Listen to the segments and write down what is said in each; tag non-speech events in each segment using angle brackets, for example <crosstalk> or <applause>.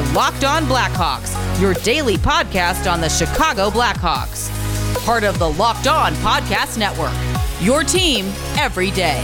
are Locked On Blackhawks, your daily podcast on the Chicago Blackhawks. Part of the Locked On Podcast Network. Your team every day.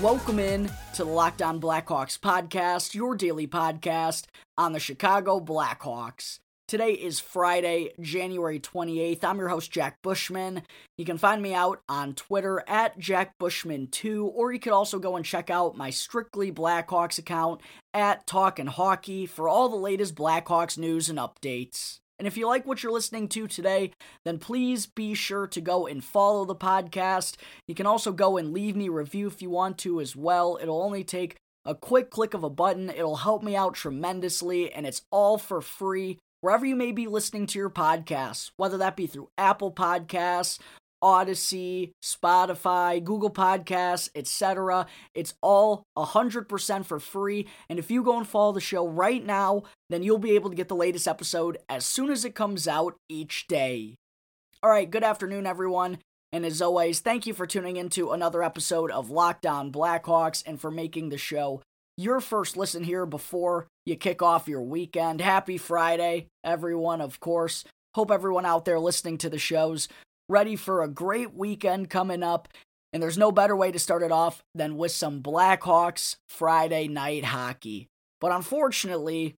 Welcome in to the Locked On Blackhawks podcast, your daily podcast on the Chicago Blackhawks. Today is Friday, January 28th. I'm your host, Jack Bushman. You can find me out on Twitter at JackBushman2, or you could also go and check out my Strictly Blackhawks account at Talkin' Hockey for all the latest Blackhawks news and updates. And if you like what you're listening to today, then please be sure to go and follow the podcast. You can also go and leave me a review if you want to as well. It'll only take a quick click of a button. It'll help me out tremendously, and it's all for free wherever you may be listening to your podcasts, whether that be through Apple Podcasts, Audacy, Spotify, Google Podcasts, etc. It's all 100% for free. And if you go and follow the show right now, then you'll be able to get the latest episode as soon as it comes out each day. All right, good afternoon, everyone. And as always, thank you for tuning into another episode of Locked On Blackhawks and for making the show your first listen here before you kick off your weekend. Happy Friday, everyone, of course. Hope everyone out there listening to the shows ready for a great weekend coming up. And there's no better way to start it off than with some Blackhawks Friday night hockey. But unfortunately,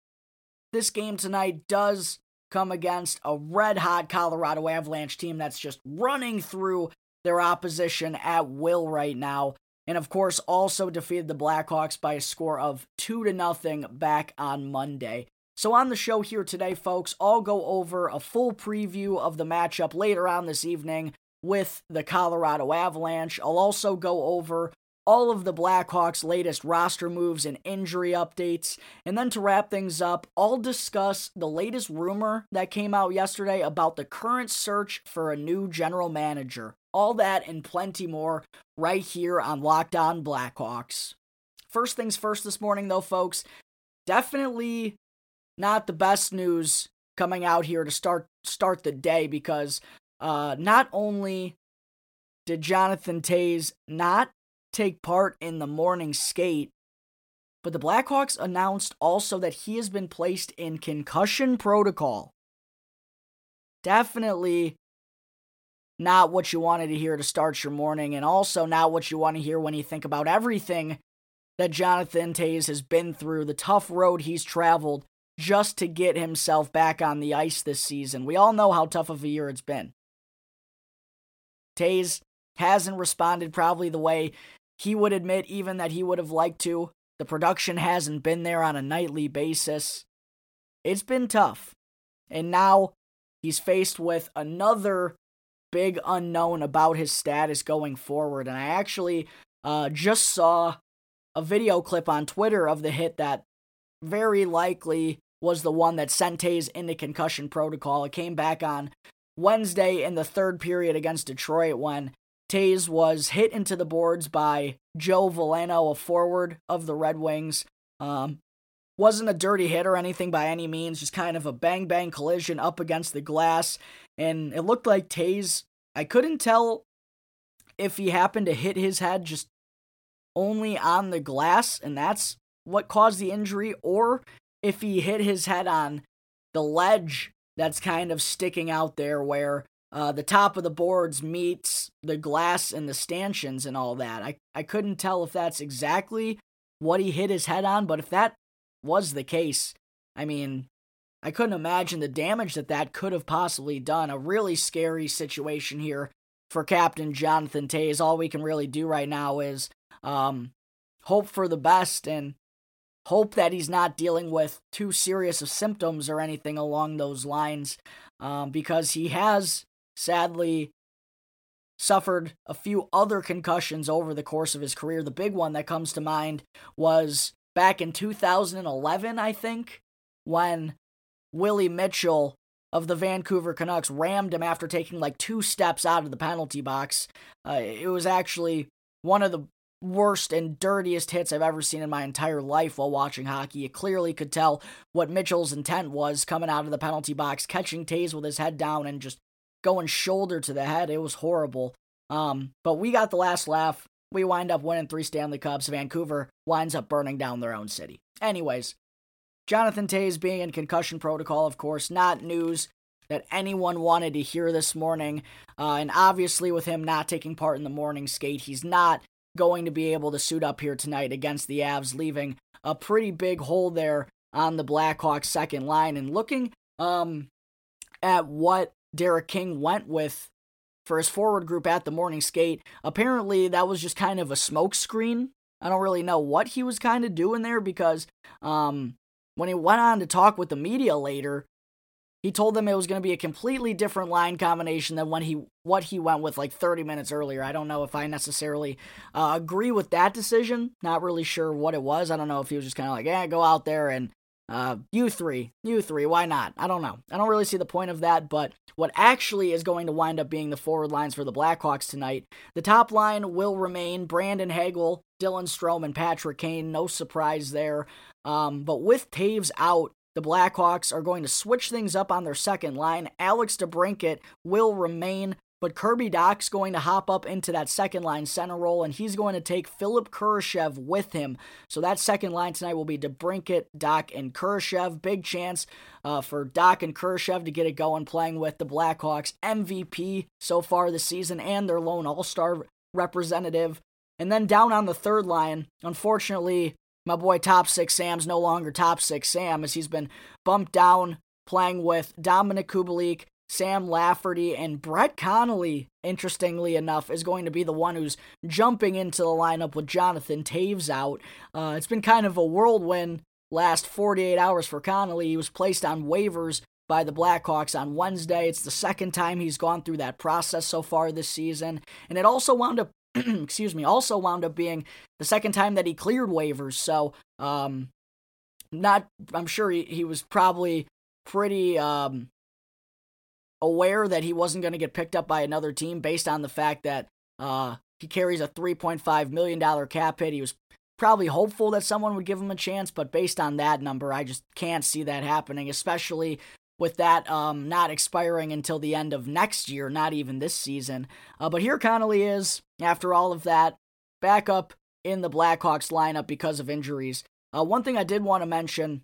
this game tonight does come against a red hot Colorado Avalanche team that's just running through their opposition at will right now and of course also defeated the Blackhawks by a score of 2 to nothing back on Monday. So on the show here today folks, I'll go over a full preview of the matchup later on this evening with the Colorado Avalanche. I'll also go over all of the Blackhawks' latest roster moves and injury updates. And then to wrap things up, I'll discuss the latest rumor that came out yesterday about the current search for a new general manager. All that and plenty more right here on Locked On Blackhawks. First things first this morning, though, folks, definitely not the best news coming out here to start start the day because uh, not only did Jonathan Toews not take part in the morning skate, but the Blackhawks announced also that he has been placed in concussion protocol. Definitely not what you wanted to hear to start your morning, and also not what you want to hear when you think about everything that Jonathan Toews has been through, the tough road he's traveled just to get himself back on the ice this season. We all know how tough of a year it's been. Toews hasn't responded probably the way he would admit even that he would have liked to. The production hasn't been there on a nightly basis. It's been tough. And now he's faced with another big unknown about his status going forward. And I actually uh, just saw a video clip on Twitter of the hit that very likely was the one that sent Toews into concussion protocol. It came back on Wednesday in the third period against Detroit when Toews was hit into the boards by Joe Veleno, a forward of the Red Wings. Um, wasn't a dirty hit or anything by any means, just kind of a bang bang collision up against the glass and it looked like Toews. I couldn't tell if he happened to hit his head just only on the glass, and that's what caused the injury, or if he hit his head on the ledge that's kind of sticking out there where uh, the top of the boards meets the glass and the stanchions and all that. I, I couldn't tell if that's exactly what he hit his head on, but if that was the case, I mean, I couldn't imagine the damage that that could have possibly done. A really scary situation here for Captain Jonathan Toews. All we can really do right now is um, hope for the best and hope that he's not dealing with too serious of symptoms or anything along those lines um, because he has sadly suffered a few other concussions over the course of his career. The big one that comes to mind was back in 2011, I think, when Willie Mitchell of the Vancouver Canucks rammed him after taking like two steps out of the penalty box. Uh, it was actually one of the worst and dirtiest hits I've ever seen in my entire life while watching hockey. You clearly could tell what Mitchell's intent was coming out of the penalty box, catching Toews with his head down and just going shoulder to the head. It was horrible. Um, but we got the last laugh we wind up winning three Stanley Cups. Vancouver winds up burning down their own city. Anyways, Jonathan Toews being in concussion protocol, of course, not news that anyone wanted to hear this morning. Uh, and obviously, with him not taking part in the morning skate, he's not going to be able to suit up here tonight against the Avs, leaving a pretty big hole there on the Blackhawks second line. And looking um, at what Derek King went with for his forward group at the morning skate, apparently that was just kind of a smokescreen. I don't really know what he was kind of doing there because um, when he went on to talk with the media later, he told them it was going to be a completely different line combination than when he what he went with like 30 minutes earlier. I don't know if I necessarily uh, agree with that decision. Not really sure what it was. I don't know if he was just kind of like, yeah, go out there and uh, you three, you three, why not? I don't know. I don't really see the point of that, but what actually is going to wind up being the forward lines for the Blackhawks tonight, the top line will remain Brandon Hagel, Dylan Strome, and Patrick Kane. No surprise there. Um, but with Toews out, the Blackhawks are going to switch things up on their second line. Alex DeBrincat will remain, but Kirby Dach's going to hop up into that second line center role, and he's going to take Philip Kurashev with him. So that second line tonight will be DeBrincat, Dach, and Kurashev. Big chance uh, for Dach and Kurashev to get it going playing with the Blackhawks MVP so far this season and their lone All Star representative. And then down on the third line, unfortunately, my boy Top Six Sam's no longer Top Six Sam as he's been bumped down playing with Dominik Kubalik, Sam Lafferty, and Brett Connolly, interestingly enough, is going to be the one who's jumping into the lineup with Jonathan Toews out. Uh, it's been kind of a whirlwind last 48 hours for Connolly. He was placed on waivers by the Blackhawks on Wednesday. It's the second time he's gone through that process so far this season. And it also wound up <clears throat> excuse me, also wound up being the second time that he cleared waivers. So, um, not, I'm sure he, he was probably pretty, um, aware that he wasn't going to get picked up by another team based on the fact that, uh, he carries a $3.5 million cap hit. He was probably hopeful that someone would give him a chance, but based on that number, I just can't see that happening, especially with that um, not expiring until the end of next year, not even this season. Uh, but here Connolly is, after all of that, back up in the Blackhawks lineup because of injuries. Uh, one thing I did want to mention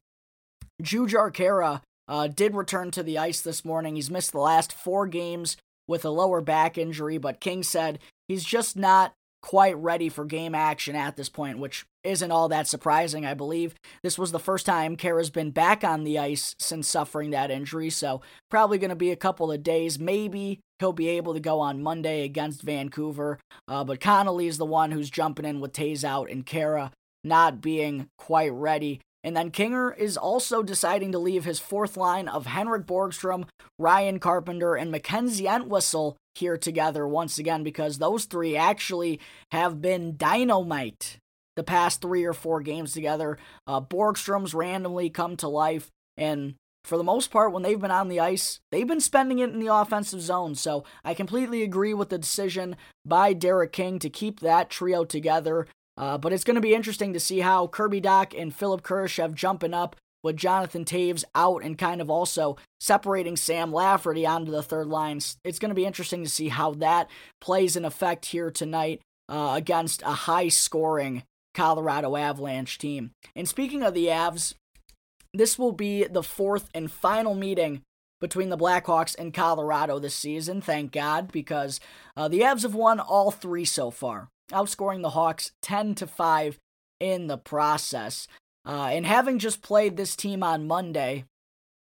Jujhar Khaira uh, did return to the ice this morning. He's missed the last four games with a lower back injury, but King said he's just not quite ready for game action at this point, which isn't all that surprising, I believe. This was the first time Khaira's been back on the ice since suffering that injury, so probably going to be a couple of days. Maybe he'll be able to go on Monday against Vancouver, uh, but is the one who's jumping in with Toews out and Khaira not being quite ready. And then Kinger is also deciding to leave his fourth line of Henrik Borgstrom, Ryan Carpenter, and Mackenzie Entwistle here together once again because those three actually have been dynamite the past three or four games together. Uh, Borgstrom's randomly come to life, and for the most part, when they've been on the ice, they've been spending it in the offensive zone. So I completely agree with the decision by Derek King to keep that trio together. Uh, but it's going to be interesting to see how Kirby Dach and Philip Kurashev jumping up with Jonathan Toews out and kind of also separating Sam Lafferty onto the third line. It's going to be interesting to see how that plays in effect here tonight uh, against a high scoring Colorado Avalanche team. And speaking of the Avs, this will be the fourth and final meeting between the Blackhawks and Colorado this season, thank God, because uh, the Avs have won all three so far, outscoring the Hawks 10 to 5 in the process. Uh, and having just played this team on Monday,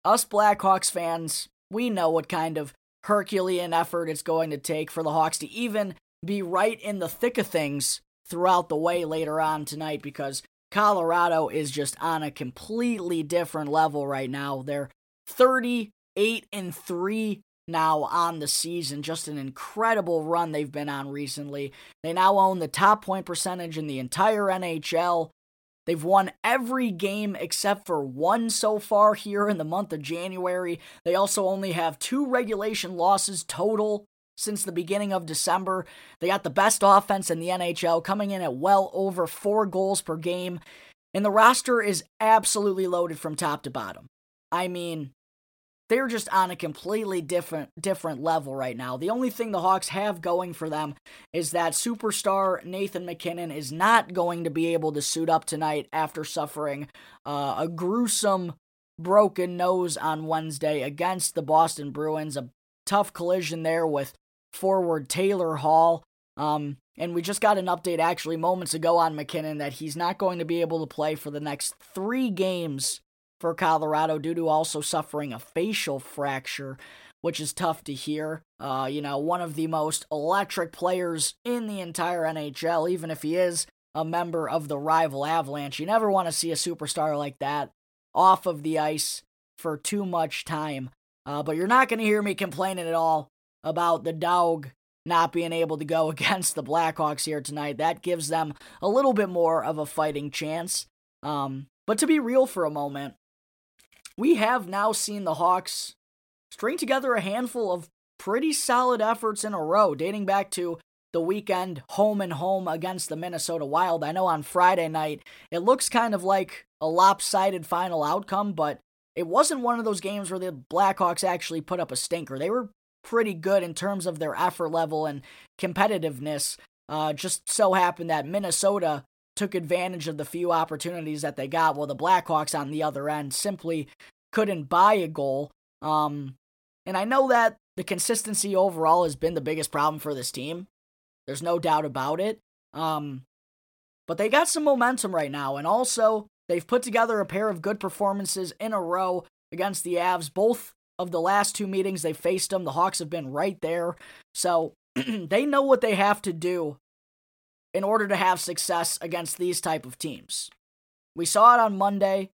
us Blackhawks fans, we know what kind of Herculean effort it's going to take for the Hawks to even be right in the thick of things throughout the way later on tonight because Colorado is just on a completely different level right now. They're 38 and 3 now on the season. Just an incredible run they've been on recently. They now own the top point percentage in the entire NHL. They've won every game except for one so far here in the month of January. They also only have two regulation losses total since the beginning of December. They got the best offense in the NHL, coming in at well over four goals per game. And the roster is absolutely loaded from top to bottom. I mean, they're just on a completely different different level right now. The only thing the Hawks have going for them is that superstar Nathan MacKinnon is not going to be able to suit up tonight after suffering uh, a gruesome broken nose on Wednesday against the Boston Bruins. A tough collision there with forward Taylor Hall. Um, and we just got an update actually moments ago on MacKinnon that he's not going to be able to play for the next three games for Colorado due to also suffering a facial fracture, which is tough to hear. Uh, you know, one of the most electric players in the entire NHL, even if he is a member of the rival Avalanche. You never want to see a superstar like that off of the ice for too much time. Uh, but you're not going to hear me complaining at all about the dog not being able to go <laughs> against the Blackhawks here tonight. That gives them a little bit more of a fighting chance. Um, but to be real for a moment, we have now seen the Hawks string together a handful of pretty solid efforts in a row, dating back to the weekend home and home against the Minnesota Wild. I know on Friday night it looks kind of like a lopsided final outcome, but it wasn't one of those games where the Blackhawks actually put up a stinker. They were pretty good in terms of their effort level and competitiveness. Uh, just so happened that Minnesota took advantage of the few opportunities that they got, while the Blackhawks on the other end simply couldn't buy a goal. Um, and I know that the consistency overall has been the biggest problem for this team. There's no doubt about it. Um, but they got some momentum right now, and also they've put together a pair of good performances in a row against the Avs, both of the last two meetings they faced them. The Hawks have been right there. So <clears throat> they know what they have to do in order to have success against these type of teams. We saw it on Monday.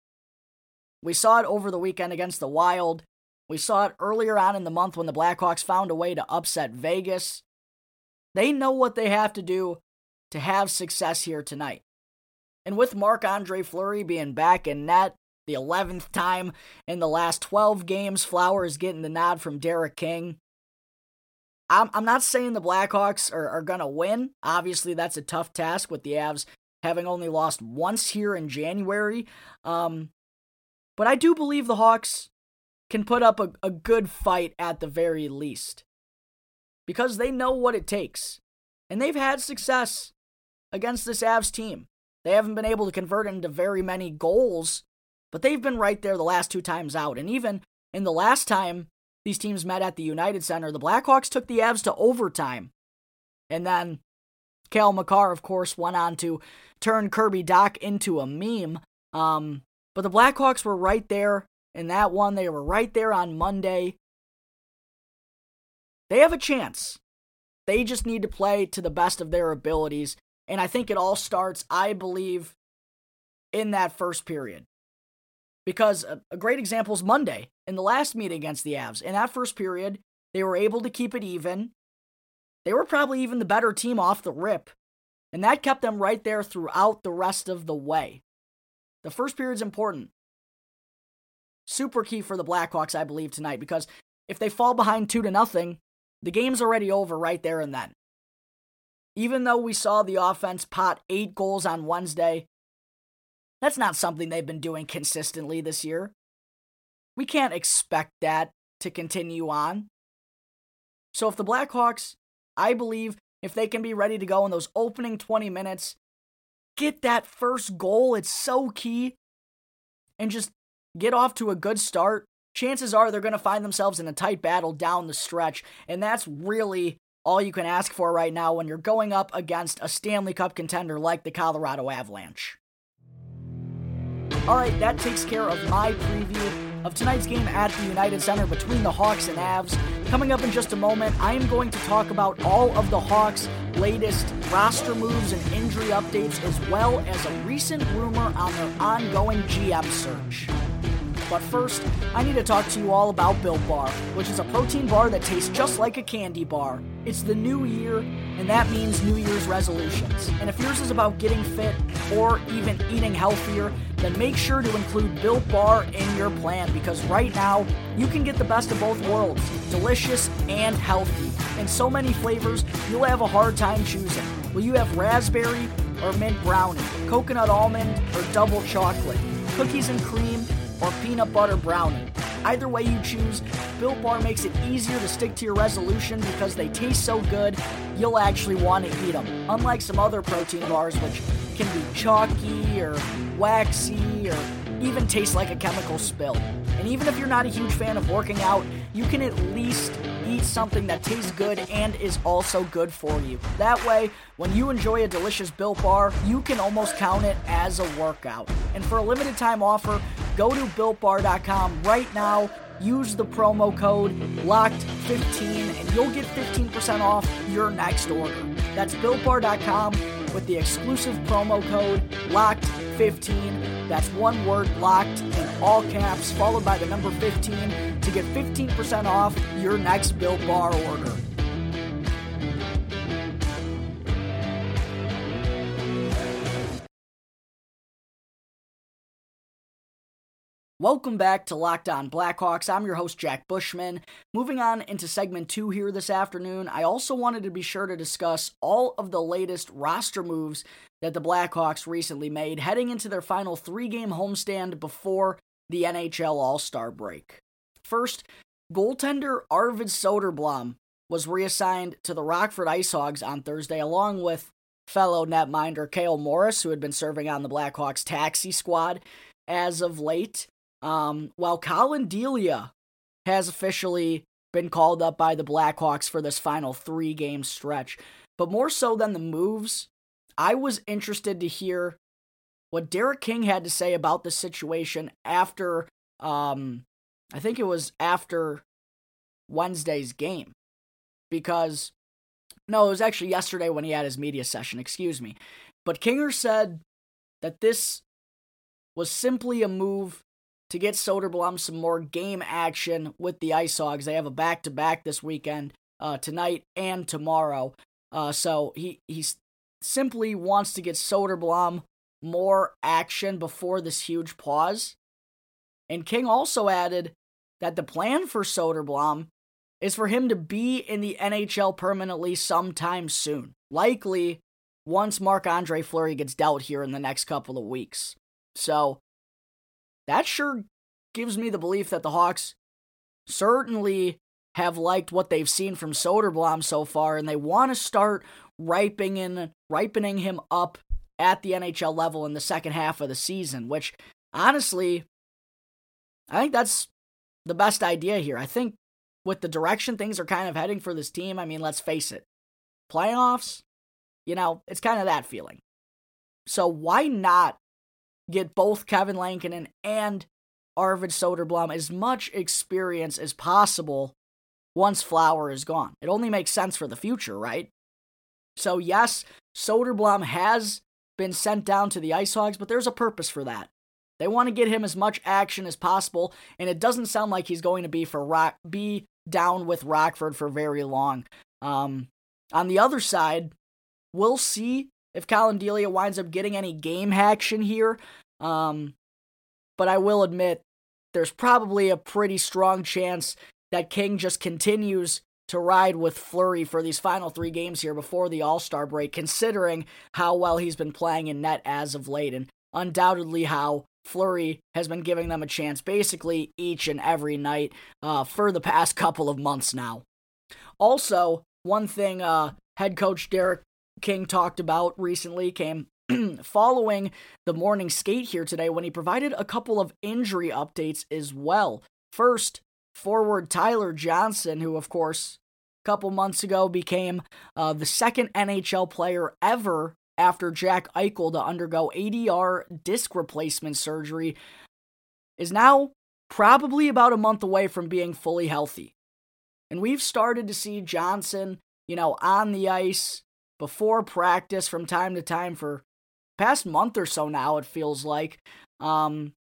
We saw it over the weekend against the Wild. We saw it earlier on in the month when the Blackhawks found a way to upset Vegas. They know what they have to do to have success here tonight. And with Marc Andre Fleury being back in net, the 11th time in the last 12 games. Flowers getting the nod from Derek King. I'm, I'm not saying the Blackhawks are, are going to win. Obviously, that's a tough task with the Avs having only lost once here in January. Um, but I do believe the Hawks can put up a, a good fight at the very least because they know what it takes. And they've had success against this Avs team. They haven't been able to convert into very many goals, but they've been right there the last two times out. And even in the last time these teams met at the United Center, the Blackhawks took the Avs to overtime. And then Cale Makar, of course, went on to turn Kirby Dach into a meme. Um, but the Blackhawks were right there in that one. They were right there on Monday. They have a chance. They just need to play to the best of their abilities. And I think it all starts, I believe, in that first period. Because a, a great example is Monday in the last meeting against the Avs. In that first period, they were able to keep it even. They were probably even the better team off the rip. And that kept them right there throughout the rest of the way. The first period's important. Super key for the Blackhawks, I believe, tonight, because if they fall behind two to nothing, the game's already over right there and then. Even though we saw the offense pot eight goals on Wednesday, that's not something they've been doing consistently this year. We can't expect that to continue on. So if the Blackhawks, I believe, if they can be ready to go in those opening 20 minutes, get that first goal, it's so key, and just get off to a good start, chances are they're going to find themselves in a tight battle down the stretch. And that's really all you can ask for right now when you're going up against a Stanley Cup contender like the Colorado Avalanche. All right, that takes care of my preview of tonight's game at the United Center between the Hawks and Avs. Coming up in just a moment, I am going to talk about all of the Hawks' latest roster moves and injury updates, as well as a recent rumor on their ongoing GM search. But first, I need to talk to you all about Built Bar, which is a protein bar that tastes just like a candy bar. It's the new year, and that means New Year's resolutions. And if yours is about getting fit or even eating healthier, then make sure to include Built Bar in your plan because right now you can get the best of both worlds delicious and healthy. In so many flavors, you'll have a hard time choosing. Will you have raspberry or mint brownie, coconut almond or double chocolate, cookies and cream? Or peanut butter brownie. Either way you choose, Built Bar makes it easier to stick to your resolution because they taste so good, you'll actually want to eat them. Unlike some other protein bars, which can be chalky or waxy or even taste like a chemical spill. And even if you're not a huge fan of working out, you can at least eat something that tastes good and is also good for you. That way, when you enjoy a delicious Built Bar, you can almost count it as a workout. And for a limited time offer, go to BuiltBar.com right now, use the promo code LOCKED15, and you'll get 15% off your next order. That's BuiltBar.com with the exclusive promo code LOCKED15. That's one word locked in all caps, followed by the number 15 to get 15% off your next Built Bar order. Welcome back to Locked On Blackhawks. I'm your host, Jack Bushman. Moving on into segment two here this afternoon, I also wanted to be sure to discuss all of the latest roster moves that the Blackhawks recently made heading into their final three game homestand before the NHL All Star break. First, goaltender Arvid Soderblom was reassigned to the Rockford IceHogs on Thursday, along with fellow netminder Cale Morris, who had been serving on the Blackhawks taxi squad as of late. Um, while Collin Delia has officially been called up by the Blackhawks for this final three game stretch. But more so than the moves, I was interested to hear what Derek King had to say about the situation after, um, I think it was after Wednesday's game. Because, no, it was actually yesterday when he had his media session, excuse me. But Kinger said that this was simply a move to get Soderblom some more game action with the Ice Hogs. They have a back to back this weekend, uh, tonight and tomorrow. Uh, so he he simply wants to get Soderblom more action before this huge pause. And King also added that the plan for Soderblom is for him to be in the NHL permanently sometime soon. Likely once Marc Andre Fleury gets dealt here in the next couple of weeks. So that sure gives me the belief that the Hawks certainly have liked what they've seen from Soderblom so far, and they want to start ripening ripening him up at the NHL level in the second half of the season. Which, honestly, I think that's the best idea here. I think with the direction things are kind of heading for this team, I mean, let's face it, playoffs, you know, it's kind of that feeling. So why not get both Kevin Lankinen and Arvid Soderblom as much experience as possible once Flower is gone. It only makes sense for the future, right? So, yes, Soderblom has been sent down to the Ice Hogs, but there's a purpose for that. They want to get him as much action as possible, and it doesn't sound like he's going to be for Rock be down with Rockford for very long. Um, on the other side, we'll see if Collin Delia winds up getting any game action here. Um, but I will admit, there's probably a pretty strong chance that King just continues to ride with Fleury for these final three games here before the All Star break, considering how well he's been playing in net as of late, and undoubtedly how Fleury has been giving them a chance basically each and every night uh, for the past <laughs> couple of months now. Also, one thing uh, head coach Derek King talked about recently came <clears throat> following the morning skate here today when he provided a couple of injury updates as well. First, forward Tyler Johnson, who, of course, a couple months ago became uh, the second NHL player ever after Jack Eichel to undergo ADR disc replacement surgery, is now probably about a month away from being fully healthy. And we've started to see Johnson, you know, on the ice before practice from time to time for past month or so now it feels like um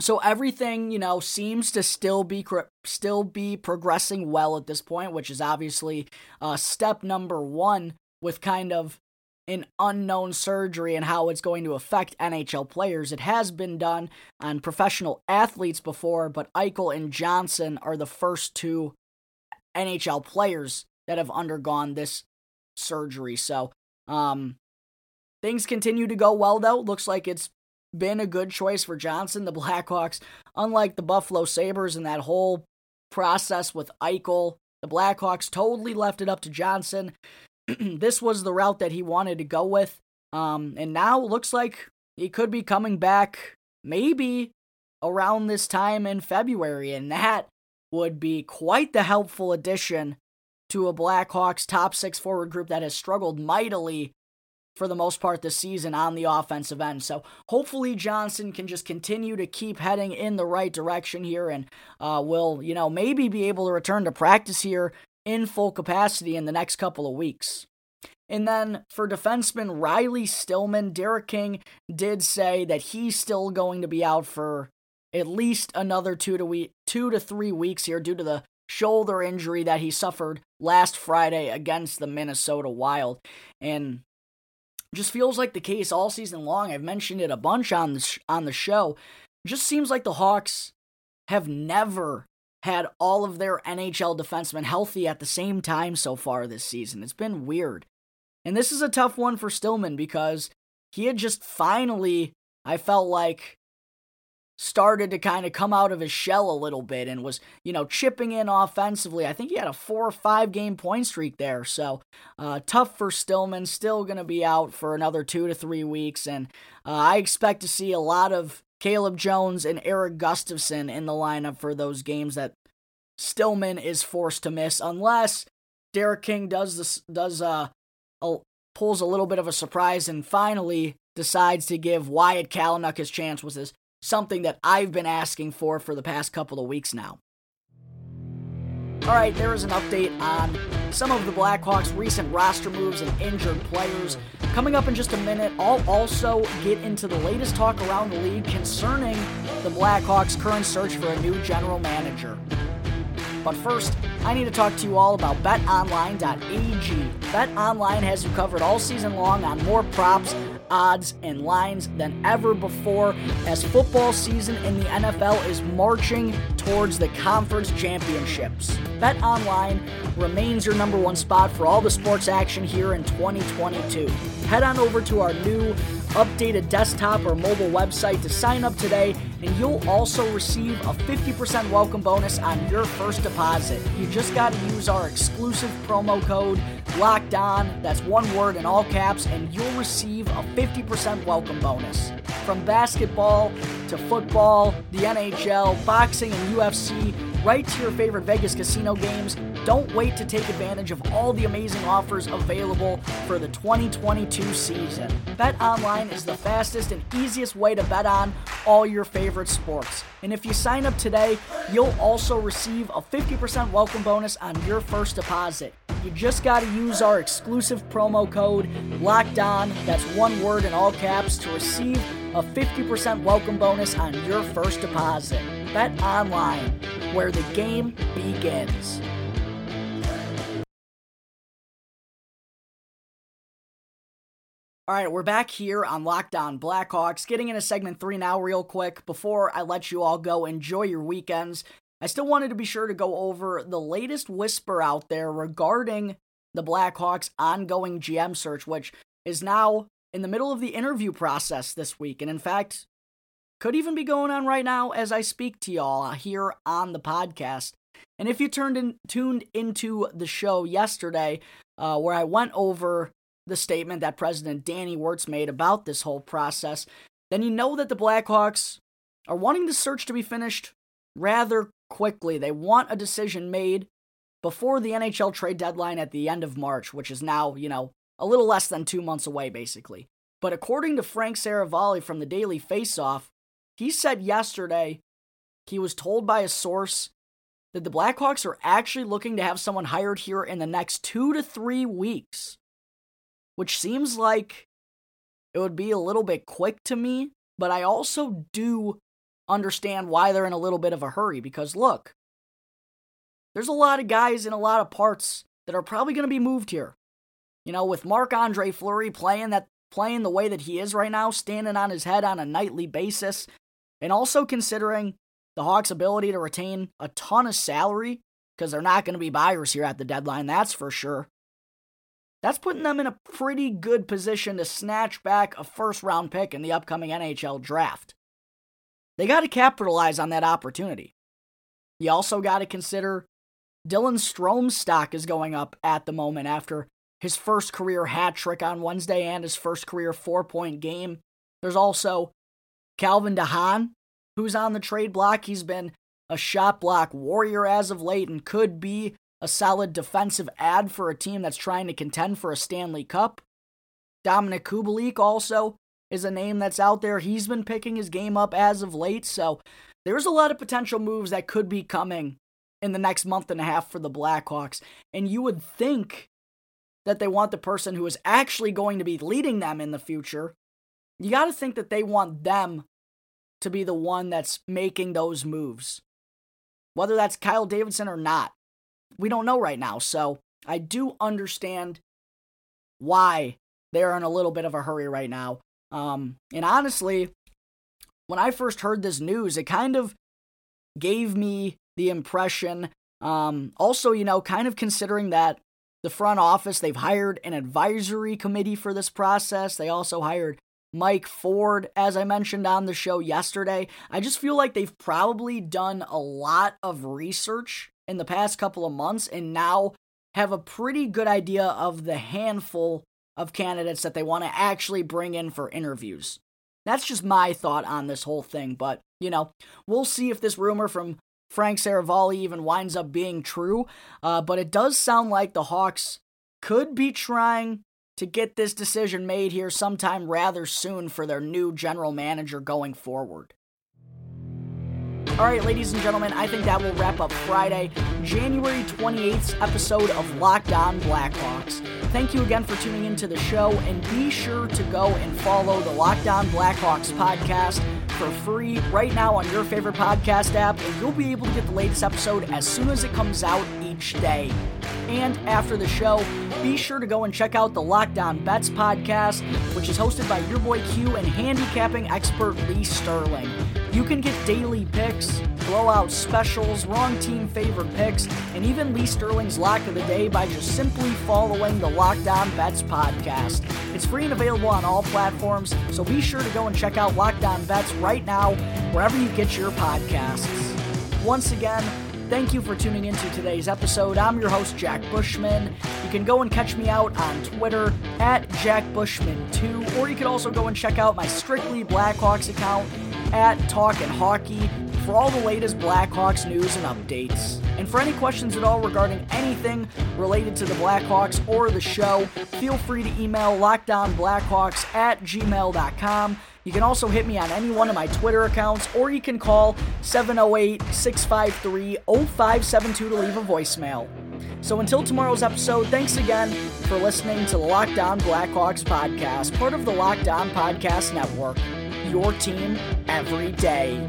so everything you know seems to still be still be progressing well at this point which is obviously uh step number 1 with kind of an unknown surgery and how it's going to affect NHL players. It has been done on professional athletes before, but Eichel and Johnson are the first two NHL players that have undergone this surgery. So, um, Things continue to go well, though. Looks like it's been a good choice for Johnson. The <laughs> Blackhawks, unlike the Buffalo Sabres and that whole process with Eichel, the Blackhawks totally left it up to Johnson. <clears throat> this was the route that he wanted to go with. Um, and now looks like he could be coming back maybe around this time in February. And that would be quite the helpful addition to a Blackhawks top six forward group that has struggled mightily for the most part this season on the offensive end. So hopefully Johnson can just continue to keep heading in the right direction here and uh, will, you know, maybe be able to return to practice here in full capacity in the next couple of weeks. And then for defenseman Riley Stillman, Derek King did say that he's still going to be out for at least another two to week, two to three weeks here due to the shoulder injury that he suffered last Friday against the Minnesota Wild. And just feels like the case all season long. I've mentioned it a bunch on the sh- on the show. Just seems like the Hawks have never had all of their NHL defensemen healthy at the same time so far this season. It's been weird. And this is a tough one for Stillman because he had just finally, I felt like, started to kind of come out of his shell a little bit and was, you know, chipping in offensively. I think he had a four or five game point streak there. So uh, tough for Stillman. Still going to be out for another two to three weeks. And uh, I expect to see a lot of Caleb Jones and Erik Gustafsson in the lineup for those games that Stillman is forced to miss unless Derek King does this, does, uh, a, pulls a little bit of a surprise and finally decides to give Wyatt Kalynuk his chance with his something that I've been asking for for the past couple of weeks now. All right, there is an update on some of the Blackhawks' recent roster moves and injured players. Coming up in just a minute, I'll also get into the latest talk around the league concerning the Blackhawks' current search for a new general manager. But first, I need to talk to you all about betonline.ag. BetOnline has you covered all season long on more props, odds, and lines than ever before as football season in the NFL is marching towards the conference championships. BetOnline remains your number one spot for all the sports action here in 2022. Head on over to our new updated desktop or mobile website to sign up today, and you'll also receive a 50% welcome bonus on your first deposit. You just got to use our exclusive promo code locked on. That's one word in all caps, and you'll receive a 50% welcome bonus. From basketball to football, the NHL, boxing, and UFC, right to your favorite Vegas casino games. Don't wait to take advantage of all the amazing offers available for the 2022 season. Bet online is the fastest and easiest way to bet on all your favorite sports. And if you sign up today, you'll also receive a 50% welcome bonus on your first deposit. You just got to use our exclusive promo code locked on. That's one word in all caps to receive a 50% welcome bonus on your first deposit. Bet online, where the game begins. All right, we're back here on Locked On Blackhawks, getting into segment three now, real quick. Before I let you all go, enjoy your weekends. I still wanted to be sure to go over the latest whisper out there regarding the Blackhawks' ongoing GM search, which is now in the middle of the interview process this week. And in fact, could even be going on right now as I speak to y'all here on the podcast. And if you turned in, tuned into the show yesterday, uh, where I went over the statement that President Danny Wirtz made about this whole process, then you know that the Blackhawks are wanting the search to be finished rather quickly. They want a decision made before the NHL trade deadline at the end of March, which is now, you know, a little less than two months away, basically. But according to Frank Seravalli from the Daily Faceoff, he said yesterday he was told by a source that the Blackhawks are actually looking to have someone hired here in the next two to three weeks which seems like it would be a little bit quick to me, but I also do understand why they're in a little bit of a hurry because look, there's a lot of guys in a lot of parts that are probably going to be moved here. You know, with Marc Andre Fleury playing that playing the way that he is right now, standing on his head on a nightly basis, and also considering the Hawks' ability to retain a ton of salary because they're not going to be buyers here at the deadline, that's for sure that's putting them in a pretty good position to snatch back a first round pick in the upcoming NHL draft. They got to capitalize on that opportunity. You also got to consider Dylan Strome's stock is going up at the moment after his first career hat trick on Wednesday and his first career four point game. There's also Calvin DeHaan, who's on the trade block. He's been a shot block warrior as of late and could be a solid defensive ad for a team that's trying to contend for a Stanley Cup. Dominik Kubalik also is a name that's out there. He's been picking his game up as of late, so there's a lot of potential moves that could be coming in the next month and a half for the Blackhawks. And you would think that they want the person who is actually going to be leading them in the future. You got to think that they want them to be the one that's making those moves. Whether that's Kyle Davidson or not, we don't know right now. So I do understand why they're in a little bit of a hurry right now. Um, and honestly, when I first heard this news, it kind of gave me the impression. Um, also, you know, kind of considering that the front office, they've hired an advisory committee for this process. They also hired Mike Forde, as I mentioned on the show yesterday. I just feel like they've probably done a lot of research in the past couple of months and now have a pretty good idea of the handful of candidates that they want to actually bring in for interviews. That's just my thought on this whole thing, but you know, we'll see if this rumor from Frank Seravalli even winds up being true. Uh, but it does sound like the Hawks could be trying to get this decision made here sometime rather soon for their new general manager going forward. All right, ladies and gentlemen, I think that will wrap up Friday, January 28th episode of Locked On Blackhawks. Thank you again for tuning into the show, and be sure to go and follow the Locked On Blackhawks podcast for free right now on your favorite podcast app, and you'll be able to get the latest episode as soon as it comes out each day. And after the show, be sure to go and check out the Locked On Bets podcast, which is hosted by your boy Q and handicapping expert Lee Sterling. You can get daily picks, blowout specials, wrong team favorite picks, and even Lee Sterling's lock of the day by just simply following the Locked On Bets podcast. It's free and available on all platforms, so be sure to go and check out Locked On Bets right now, wherever you get your podcasts. Once again, Thank you for tuning into today's episode. I'm your host, Jack Bushman. You can go and catch me out on Twitter at JackBushman2, or you can also go and check out my Strictly Blackhawks account at Talkin' Hockey for all the latest Blackhawks news and updates. And for any questions at all regarding anything related to the Blackhawks or the show, feel free to email lockdownblackhawks at gmail.com. You can also hit me on any one of my Twitter accounts, or you can call 708 653 0572 to leave a voicemail. So until tomorrow's episode, thanks again for listening to the Locked On Blackhawks podcast, part of the Locked On Podcast Network. Your team every day.